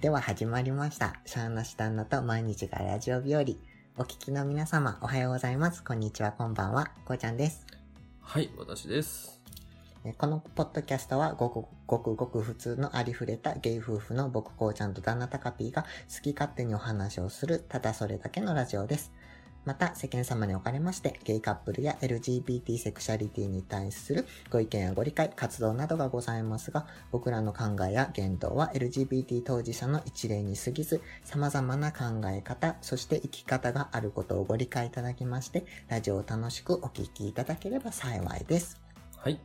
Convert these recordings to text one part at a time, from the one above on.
では始まりました。シャーナシタンナと毎日がラジオ日和。お聞きの皆様、おはようございます。こんにちは、こんばんは。こうちゃんです。はい、私です。えこのポッドキャストはごくごくごく普通のありふれたゲイ夫婦の僕こうちゃんと旦那たかぴーが好き勝手にお話をするただそれだけのラジオです。また世間様におかれましてゲイカップルや LGBT セクシャリティに対するご意見やご理解、活動などがございますが僕らの考えや言動は LGBT 当事者の一例に過ぎず様々な考え方、そして生き方があることをご理解いただきましてラジオを楽しくお聞きいただければ幸いです。はい。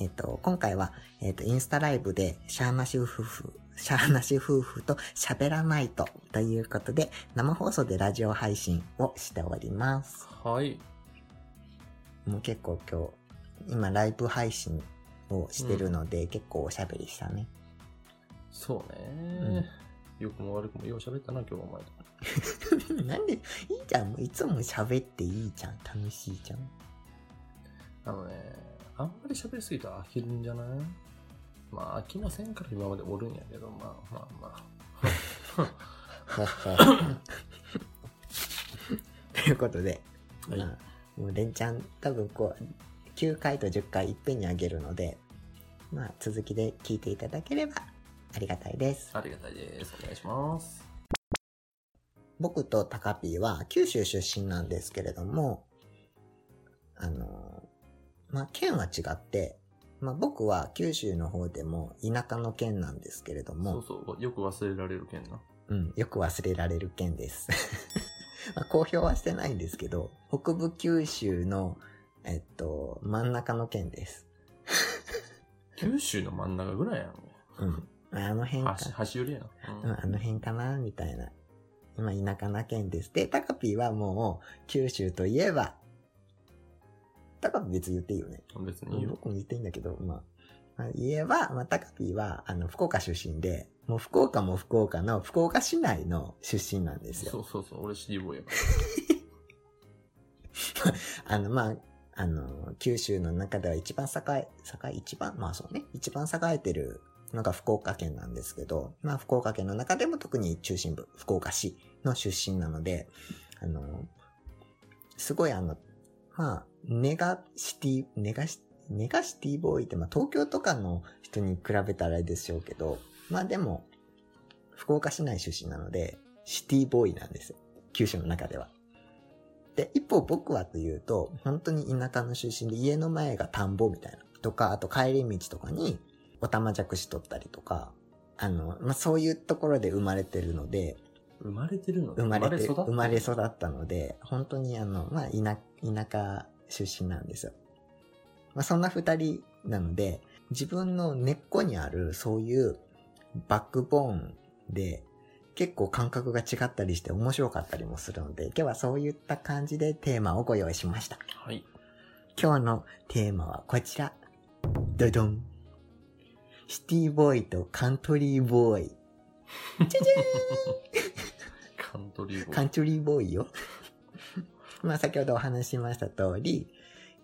えっ、と、今回は、えっ、と、インスタライブで、シャーナシ夫婦、シャーナシ夫婦と喋らないと、ということで、生放送でラジオ配信をしております。はい。もう結構今日、今ライブ配信をしてるので、結構おしゃべりしたね。そうね。良くも悪くもよう喋ったな、今日お前と。なんで、いいじゃん。もういつも喋っていいじゃん。楽しいじゃん。あのね、あんまり喋りすぎたら飽きるんじゃない？まあ、飽きませんから今までおるんやけど、まあまあまということで、あ。はい。まあ、もう連チャン多分こう、9回と10回いっぺんにあげるので、まあ続きで聞いていただければありがたいです。ありがたいです。お願いします。僕とタカピーは九州出身なんですけれども、あの、まあ県は違って、まあ僕は九州の方でも田舎の県なんですけれどそもう、そう、よく忘れられる件な。うん、よく忘れられる県です。まあ公表はしてないんですけど、北部九州の、えっと、真ん中の県です。九州の真ん中ぐらいやん。うん。あの辺か。端、端寄りやな。うん、あの辺かなみたいな。今、田舎な県です。で、タカピーはもう、九州といえば、タカピー別に言っていいよね。うん。別にいいよ。僕も言っていいんだけど、まあ、まあ、言えば、まあ、タカピーは、あの、福岡出身で、もう福岡も福岡の、福岡市内の出身なんですよ。そうそうそう、俺シティボーイやか あの、まあ、あの、九州の中では一番栄え、栄え、一番、まあそうね、一番栄えてるのが福岡県なんですけど、まあ福岡県の中でも特に中心部、福岡市の出身なので、あの、すごいあの、まあ、ネガシティ、ネガシ、ネガシティボーイって、まあ東京とかの人に比べたらあれでしょうけど、まあでも、福岡市内出身なので、シティボーイなんですよ。九州の中では。で、一方僕はというと、本当に田舎の出身で家の前が田んぼみたいな。とか、あと帰り道とかに、おたまじゃくし取ったりとか、あの、まあ、そういうところで生まれてるので、ら。生まれてるの？生まれて、生まれ育ったので、本当にあの、まあ、田、田舎出身なんですよ。まあ、そんな二人なので、自分の根っこにある、そういうバックボーンで、結構感覚が違ったりして面白かったりもするので、今日はそういった感じでテーマをご用意しました。はい。今日のテーマはこちら。ドドン。シティボーイとカントリーボーイ。じゃじゃカントリーボーイ。カントリーボーイよ。まあ先ほどお話ししました通り、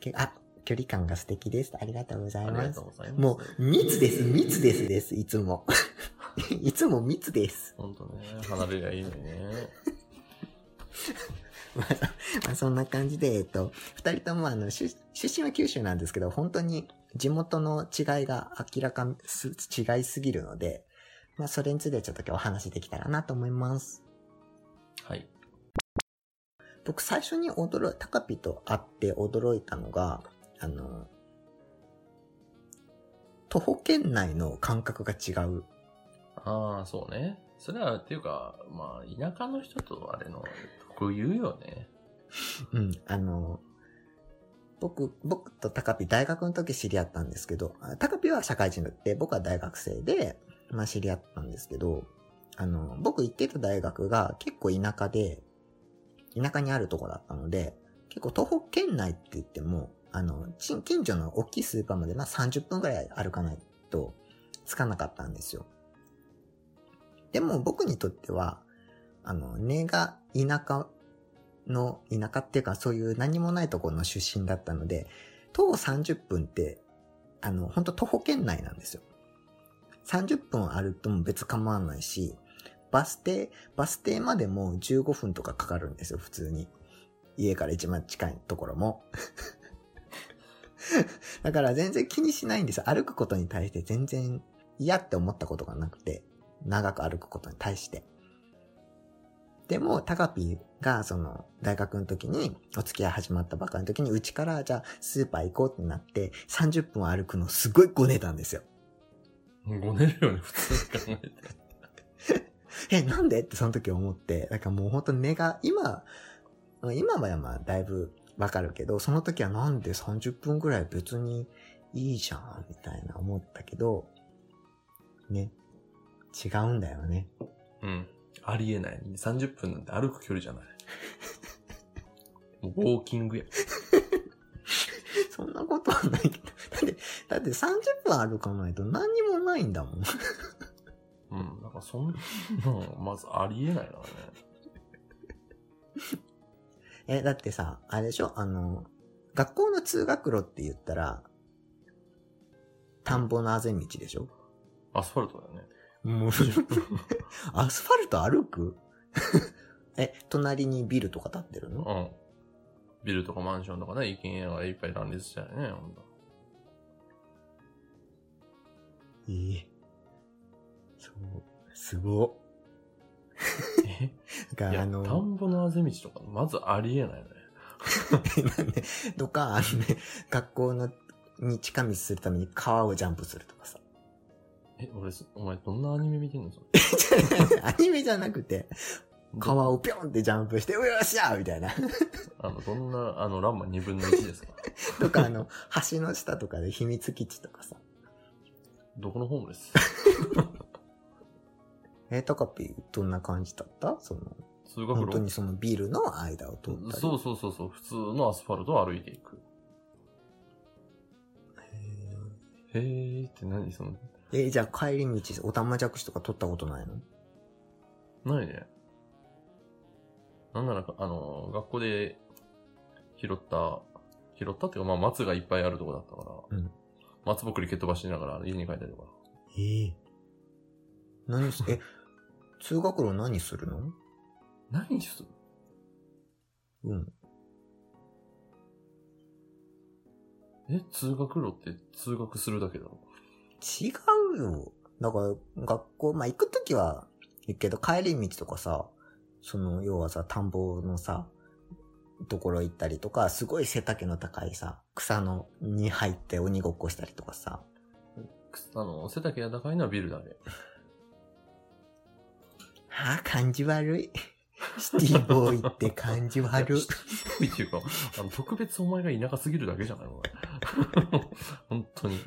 けあ、距離感が素敵です。ありがとうございますう。ます。もう、密です、密ですです、いつも。いつも密です。ほんとね、離れりゃいいのにね。まあ、まあそんな感じで、えっと、二人ともあの、出出身は九州なんですけど、本当に地元の違いが明らかす、違いすぎるので、まあ、それについてちょっと今日お話できたらなと思います。はい。僕最初に驚い、タカピと会って驚いたのが、あの、徒歩圏内の感覚が違う。ああ、そうね。それは、っていうか、まあ、田舎の人とあれの特有よね。うん、あの、僕、僕とタカピ大学の時知り合ったんですけど、あタカピは社会人だって、僕は大学生で、まあ知り合ったんですけど、あの、僕行ってた大学が結構田舎で、田舎にあるとこだったので、結構徒歩圏内って言っても、あの、近近所の大きいスーパーまでまあ30分くらい歩かないとつかなかったんですよ。でも僕にとっては、あの、根が田舎の、田舎っていうかそういう何もないところの出身だったので、徒歩30分って、あの、本当徒歩圏内なんですよ。30分歩いても別構わないし、バス停、バス停までも15分とかかかるんですよ、普通に。家から一番近いところも。だから全然気にしないんですよ。歩くことに対して全然嫌って思ったことがなくて。長く歩くことに対して。でも、タカピーが、その、大学の時に、お付き合い始まったばかりの時に、うちから、じゃあ、スーパー行こうってなって、30分歩くのすごいごねたんですよ。ごねるよね、普通に考えて。え、なんで？ってその時思って、だからもう本当根が、今、今はまあだいぶわかるけど、その時はなんで30分ぐらい別にいいじゃん、みたいな思ったけど、ね、違うんだよね。うん。ありえない。30分なんて歩く距離じゃない。もうウォーキングや。そんなことはないけど。だって、だって30分歩かないと何にもないんだもん。うん。なんかそんなの、まずありえないからね。え、だってさ、あれでしょ？あの、学校の通学路って言ったら、田んぼのあぜ道でしょ？アスファルトだよね。もう、アスファルト歩く？え、隣にビルとか建ってるの？うん。ビルとかマンションとかね、一軒家がいっぱい乱立したよね、ほんと。ええすご。え？だいや、からあの、田んぼのあぜ道とか、まずありえないよね。なんで、とか、あのね、学校の、に近道するために川をジャンプするとかさ。え、俺、お前どんなアニメ見てんのそれ？アニメじゃなくて、川をぴょんってジャンプして、うよっしゃーみたいな。あの、どんな、あの、ランマ2分の1ですか？とか、あの、橋の下とかで秘密基地とかさ。どこのホームレスえ、タカピー、どんな感じだった？その、通学路本当にそのビルの間を通ったり。そうそうそうそう、普通のアスファルトを歩いていく。へへーって何その、ーえ、じゃあ帰り道、おたまじゃくしとか取ったことないの？ないね。なんなら、あの、学校で拾った、拾ったっていうか、まあ、松がいっぱいあるとこだったから、うん松ぼっくり蹴っ飛ばしながら家に帰ったりとか。ええ何す、え、通学路何するの？何する？うん。え、通学路って通学するだけだろ違うよ。だから、学校、まあ、行くときは行くけど、帰り道とかさ、その、要はさ、田んぼのさ、ところ行ったりとか、すごい背丈の高いさ、草の、に入って鬼ごっこしたりとかさ。くあの、背丈が高いのはビルだけ。はあ、感じ悪い。シティボーイって感じ悪い。いっていうか、あの、特別お前が田舎すぎるだけじゃない？お前。本当に。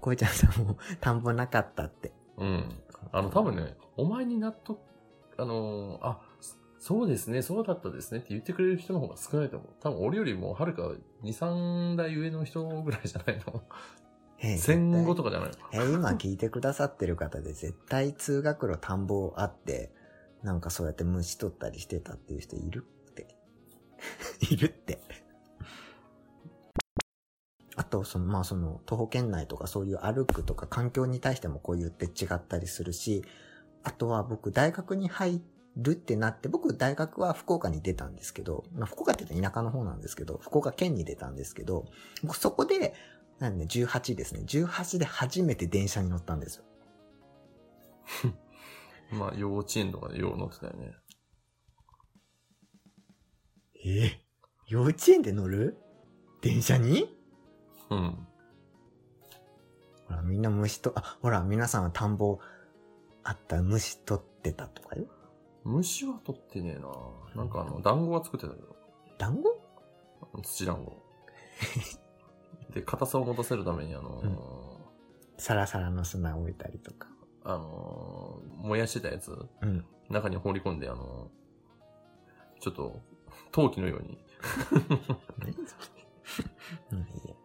こいちゃんさんも、田んぼなかったって。うん。あの、多分ね、お前に納得、あのーあ、そそうですね、そうだったですねって言ってくれる人の方が少ないと思う。多分俺よりもはるか2、3代上の人ぐらいじゃないの？ええ戦後とかじゃないの。え、今聞いてくださってる方で絶対通学路田んぼあって、なんかそうやって虫取ったりしてたっていう人いる？って。いるって。あと、その、まあその、徒歩圏内とかそういう歩くとか環境に対してもこう言って違ったりするし、あとは僕大学に入るってなって、僕大学は福岡に出たんですけど、まあ福岡って言うと田舎の方なんですけど、福岡県に出たんですけど、僕そこで、なんで18ですね。18で初めて電車に乗ったんですよ。まあ、幼稚園とかでよう乗ってたよね。え幼稚園で乗る？電車に？うん。ほら、みんな虫と、あ、ほら、皆さんは田んぼあったら虫取ってたとかよ。虫は取ってねえななんかあの、団子は作ってたけど。団子？土団子。で、硬さを持たせるためにあのーサラサラの砂を置いたりとか。あのー燃やしてたやつ、うん。中に放り込んで、あのーちょっと、陶器のように。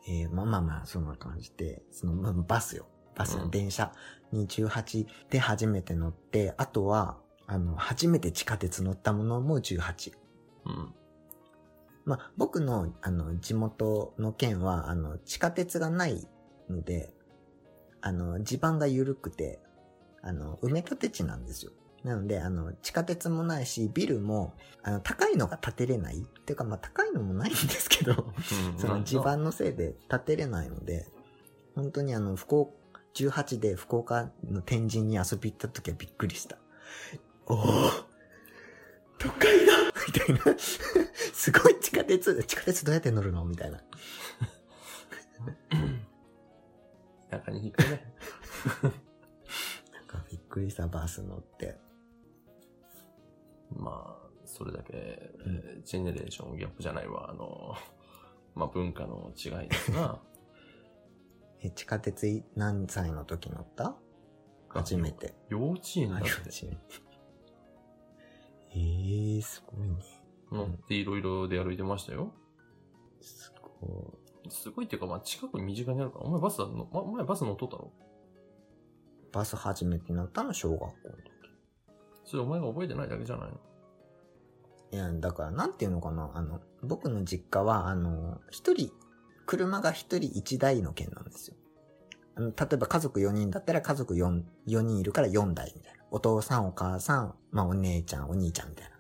えーまあまあまあ、そんな感じで、その、まバスよ。バスのうん電車に18で初めて乗って、あとは、あの、初めて地下鉄乗ったものも18。うん。まあ、僕の、あの、地元の県は、あの、地下鉄がないので、あの、地盤が緩くて、あの、埋め立て地なんですよ。なので、あの、地下鉄もないし、ビルも、あの、高いのが建てれないっていうか、まあ、高いのもないんですけど、うん その地盤のせいで建てれないので、本当にあの、福岡、18で福岡の天神に遊び行った時はびっくりした。おお都会だみたいな。すごい地下鉄、地下鉄どうやって乗るの？みたいな。中に引くね。なんかびっくりしたバス乗って。まあ、それだけ、えージェネレーションギャップじゃないわ。あの、まあ文化の違いですな。え、地下鉄い何歳の時乗った？初めて。幼稚園だって。ええー、すごいね。乗っていろいろで歩いてましたよ。すごすごいっていうか、まあ近くに身近にあるから。お前バスだの、ま、お前バス乗っとったの？い。バス初めて乗ったの？小学校の時。それお前が覚えてないだけじゃないの？いや、だから、なんていうのかな、あの、僕の実家は、あの、一人、車が一人一台の県なんですよ。あの、例えば家族4人だったら家族 4, 4人いるから4台みたいな。お父さん、お母さん、まあお姉ちゃん、お兄ちゃんみたいな。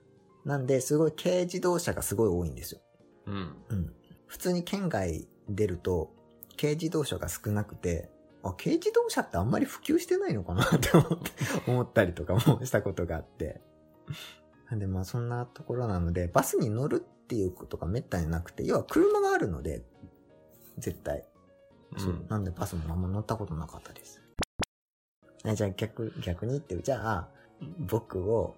なんで、すごい軽自動車がすごい多いんですよ。うん。うん。普通に県外出ると、軽自動車が少なくて、あ、軽自動車ってあんまり普及してないのかな？って思って、思ったりとかもしたことがあって。なんでまあそんなところなので、バスに乗るっていうことがめったになくて、要は車があるので、絶対。そう。なんでバスもあんま乗ったことなかったです。えじゃあ逆、逆に言って、じゃあ、僕を、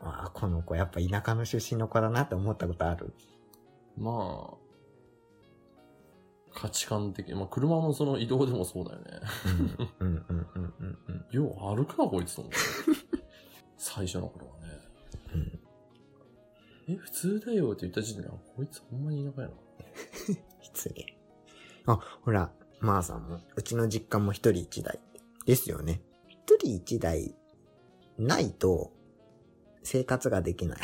あこの子やっぱ田舎の出身の子だなって思ったことある？まあ、価値観的、まあ車のその移動でもそうだよね。うんうんうんうんうんうんよう歩くなこいつと思って。最初の頃はね。うん。え、普通だよって言った時点で、あこいつほんまに田舎やな。失礼。あ、ほら、まーさんも、うちの実家も一人一台。ですよね。一人一台、ないと、生活ができない。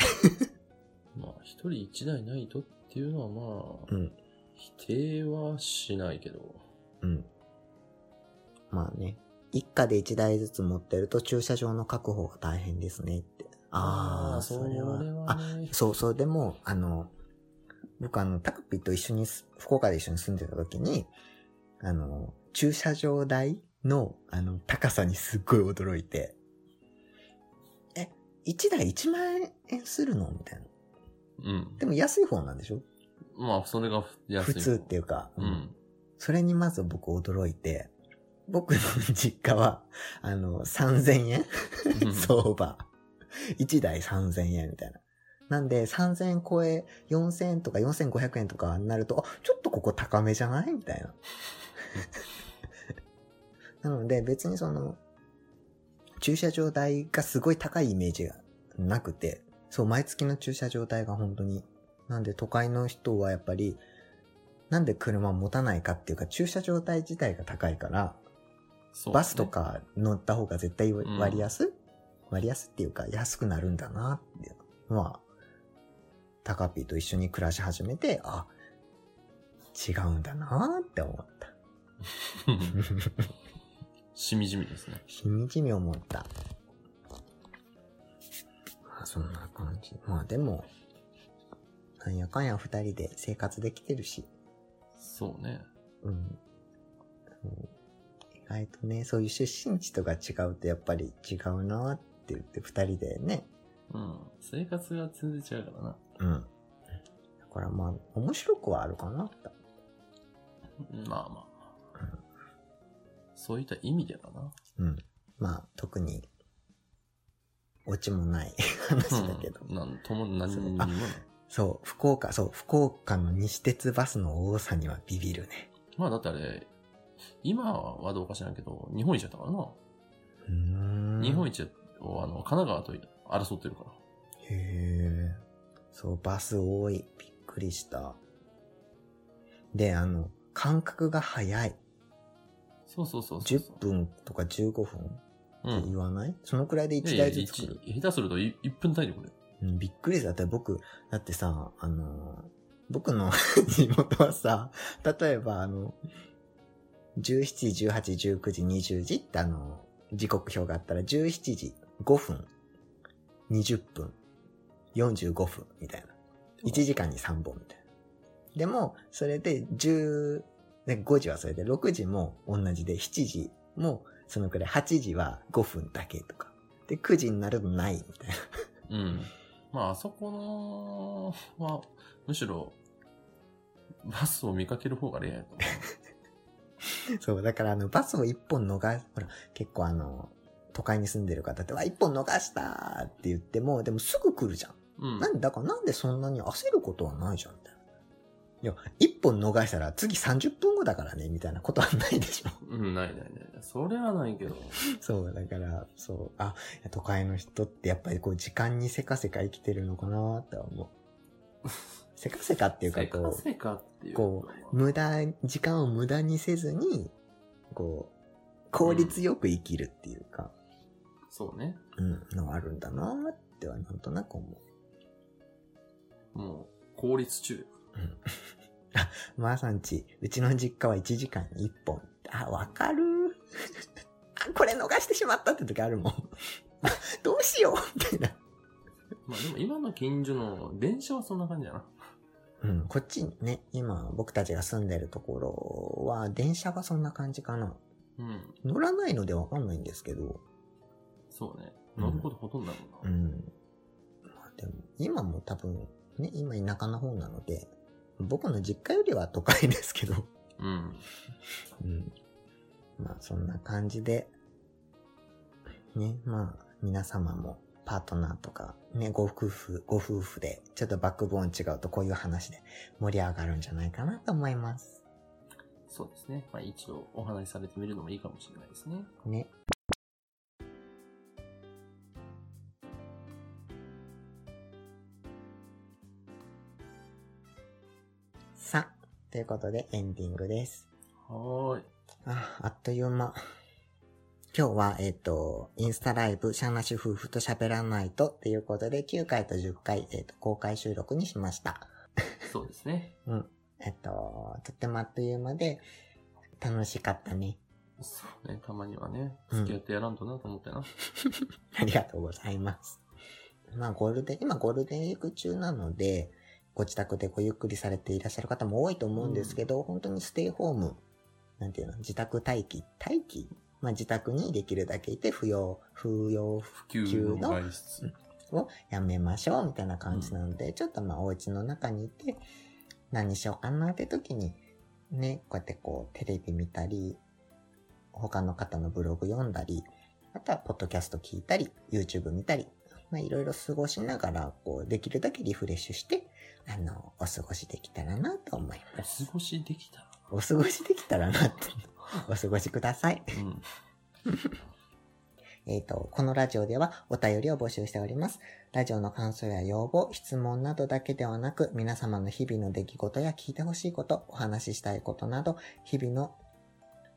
まあ、一人一台ないとっていうのはまあ、うん。否定はしないけど。うん。まあね。一家で一台ずつ持ってると駐車場の確保が大変ですねって。ああ、それは。あ、ね、そうそう、でも、あの、僕あの、タクピと一緒にす、福岡で一緒に住んでた時に、あの、駐車場代の、あの、高さにすっごい驚いて、え、1台1万円するの？みたいな。うん。でも安い方なんでしょ？まあ、それが安い。普通っていうか。うん。それにまず僕驚いて、僕の実家は、あの、3000円？うん 相場。1台3000円みたいな。なんで、3000円超え、4000円とか4500円とかになると、あ、ちょっとここ高めじゃない？みたいな。なので、別にその、駐車場代がすごい高いイメージがなくて、そう、毎月の駐車場代が本当に、なんで都会の人はやっぱり、なんで車を持たないかっていうか、駐車場代自体が高いから、ねバスと。か乗った方が絶対ん割安、割安っていうか安くなるんだなっていうのは、タカピーと一緒に暮らし始めて、あ、違うんだなって思った。しみじみですね。しみじみ思った。まあそんな感じ。まあでも、なんやかんや二人で生活できてるし、そうね。うん。そう意外とね、そういう出身地とか違うとやっぱり違うなって言って二人でね、うん。生活が全然違うからな。うん。だからまあ、面白くはあるかな。まあまあ。そういった意味ではな。うん。まあ、特に、オチもない 話だけど。うん、なんとも何にもない。そう、福岡、そう、福岡の西鉄バスの多さにはビビるね。まあだってあれ、今はどうか知らんけど、日本一やったからな。うーん。日本一をあの、神奈川と争ってるから。へえ。そう、バス多い。びっくりした。で、あの、間隔が早い。そうそうそうそう。10分とか15分ってうん。言わない、そのくらいで1いやいや台ずつ来る。一下手するとい1分単位でこれ。うん、びっくり。だって僕、だってさ、あのー僕の 地元はさ、例えばあの、17時、18時、19時、20時ってあの、時刻表があったら17時5分20分、45分みたいな。1時間に3本みたいな。でも、それで10、ね5時はそれで、6時も同じで、7時もそのくらい、8時は5分だけとか。で、9時になるとないみたいな。うん。まあ、あそこの、は、むしろ、バスを見かける方がレアやと思そう、だからあの、バスを1本逃す、ほら、結構あの、都会に住んでる方って、わ、1本逃したって言っても、でもすぐ来るじゃん。う。うん。なんだからなんでそんなに焦ることはないじゃんみたいな。いや、1本逃したら次30分後だからね、みたいなことはないでしょ。うん、ないないない。それはないけど。そう、だから、そう、あ、都会の人ってやっぱりこう時間にせかせか生きてるのかなって思う。せかせかっていうかせかこう、せかっていうこう、無駄、時間を無駄にせずに、こう、効率よく生きるっていうか、そうね。うん、のがあるんだなってはなんとなく思う。もう、効率中。うん。あ、まーさんち、うちの実家は1時間に1本。あ、わかるあ、これ逃してしまったって時あるもん。あ どうしようみたいな。まあでも今の近所の電車はそんな感じやな。うん、こっちね、今僕たちが住んでるところは、電車がそんな感じかな。うん。乗らないのでわかんないんですけど、そうね。うん乗ることほとんどないもんな。うん。まあでも、今も多分、ね、今田舎の方なので、僕の実家よりは都会ですけど、うん。うん。まあ、そんな感じで、ね、まあ、皆様もパートナーとか、ね、ご夫婦、ご夫婦で、ちょっとバックボーン違うとこういう話で盛り上がるんじゃないかなと思います。そうですね。まあ一度お話しされてみるのもいいかもしれないですね。ね。ということでエンディングです。はーい。あ、あっという間。今日は、えっ、と、インスタライブ、シャーナシ夫婦と喋らないとっていうことで、9回と10回、えっ、と、公開収録にしました。そうですね。うん。えっ、と、とってもあっという間で、楽しかったね。そうね。たまにはね、うん付き合ってやらんとなと思ってな。ありがとうございます。まあ、ゴールデン、今ゴールデンウィーク中なので、ご自宅でごゆっくりされていらっしゃる方も多いと思うんですけど、本当にステイホーム、なんていうの、自宅待機、待機？まあ、自宅にできるだけいて、不要、不要普及の外出。をやめましょうみたいな感じなので、ちょっとまあお家の中にいて、何しようかなって時に、ね、こうやってこうテレビ見たり、他の方のブログ読んだり、あとはポッドキャスト聞いたり、YouTube 見たり、まあいろいろ過ごしながら、こうできるだけリフレッシュして、あの、お過ごしできたらなと思いおます。過ごしできたら。お過ごしできたらなって、お過ごしください。うん。えっ、と、このラジオではお便りを募集しております。ラジオの感想や要望、質問などだけではなく、皆様の日々の出来事や聞いてほしいこと、お話ししたいことなど、日々の、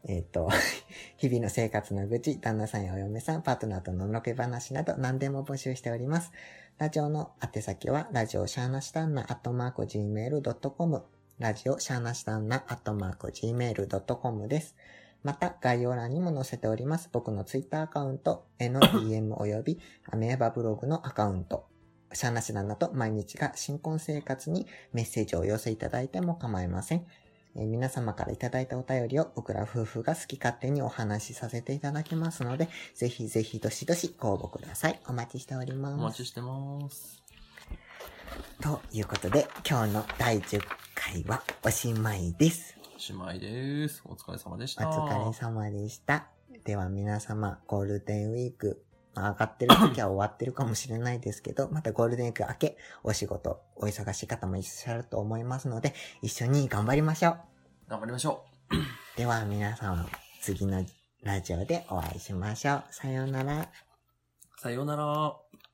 えっ、と、日々の生活の愚痴、旦那さんやお嫁さん、パートナーとののけ話など何でも募集しております。ラジオの宛先は、ラジオシャーナシタンナアットマーク Gmail.com、ラジオシャーナシタンナアットマーク Gmail.com です。また、概要欄にも載せております。僕のツイッターアカウントへの DM および、アメーバブログのアカウント、シャーナシダナと毎日が新婚生活にメッセージをお寄せいただいても構いません。えー皆様からいただいたお便りを僕ら夫婦が好き勝手にお話しさせていただきますので、ぜひぜひどしどしご応募ください。お待ちしておりおます。待ちしてます。ということで、今日の第10回はおしまいです。おしまいです。お疲れ様でしおた。疲れ様でした。では皆様、ゴールデンウィーク、まあ、上がってる時は終わってるかもしれないですけど、またゴールデンウィーク明け、お仕事、お忙しい方もいらっしゃると思いますので、一緒に頑張りましょう。頑張りましょ では皆様、次のラジオでお会いしましょう。さようなら。う。さようなら。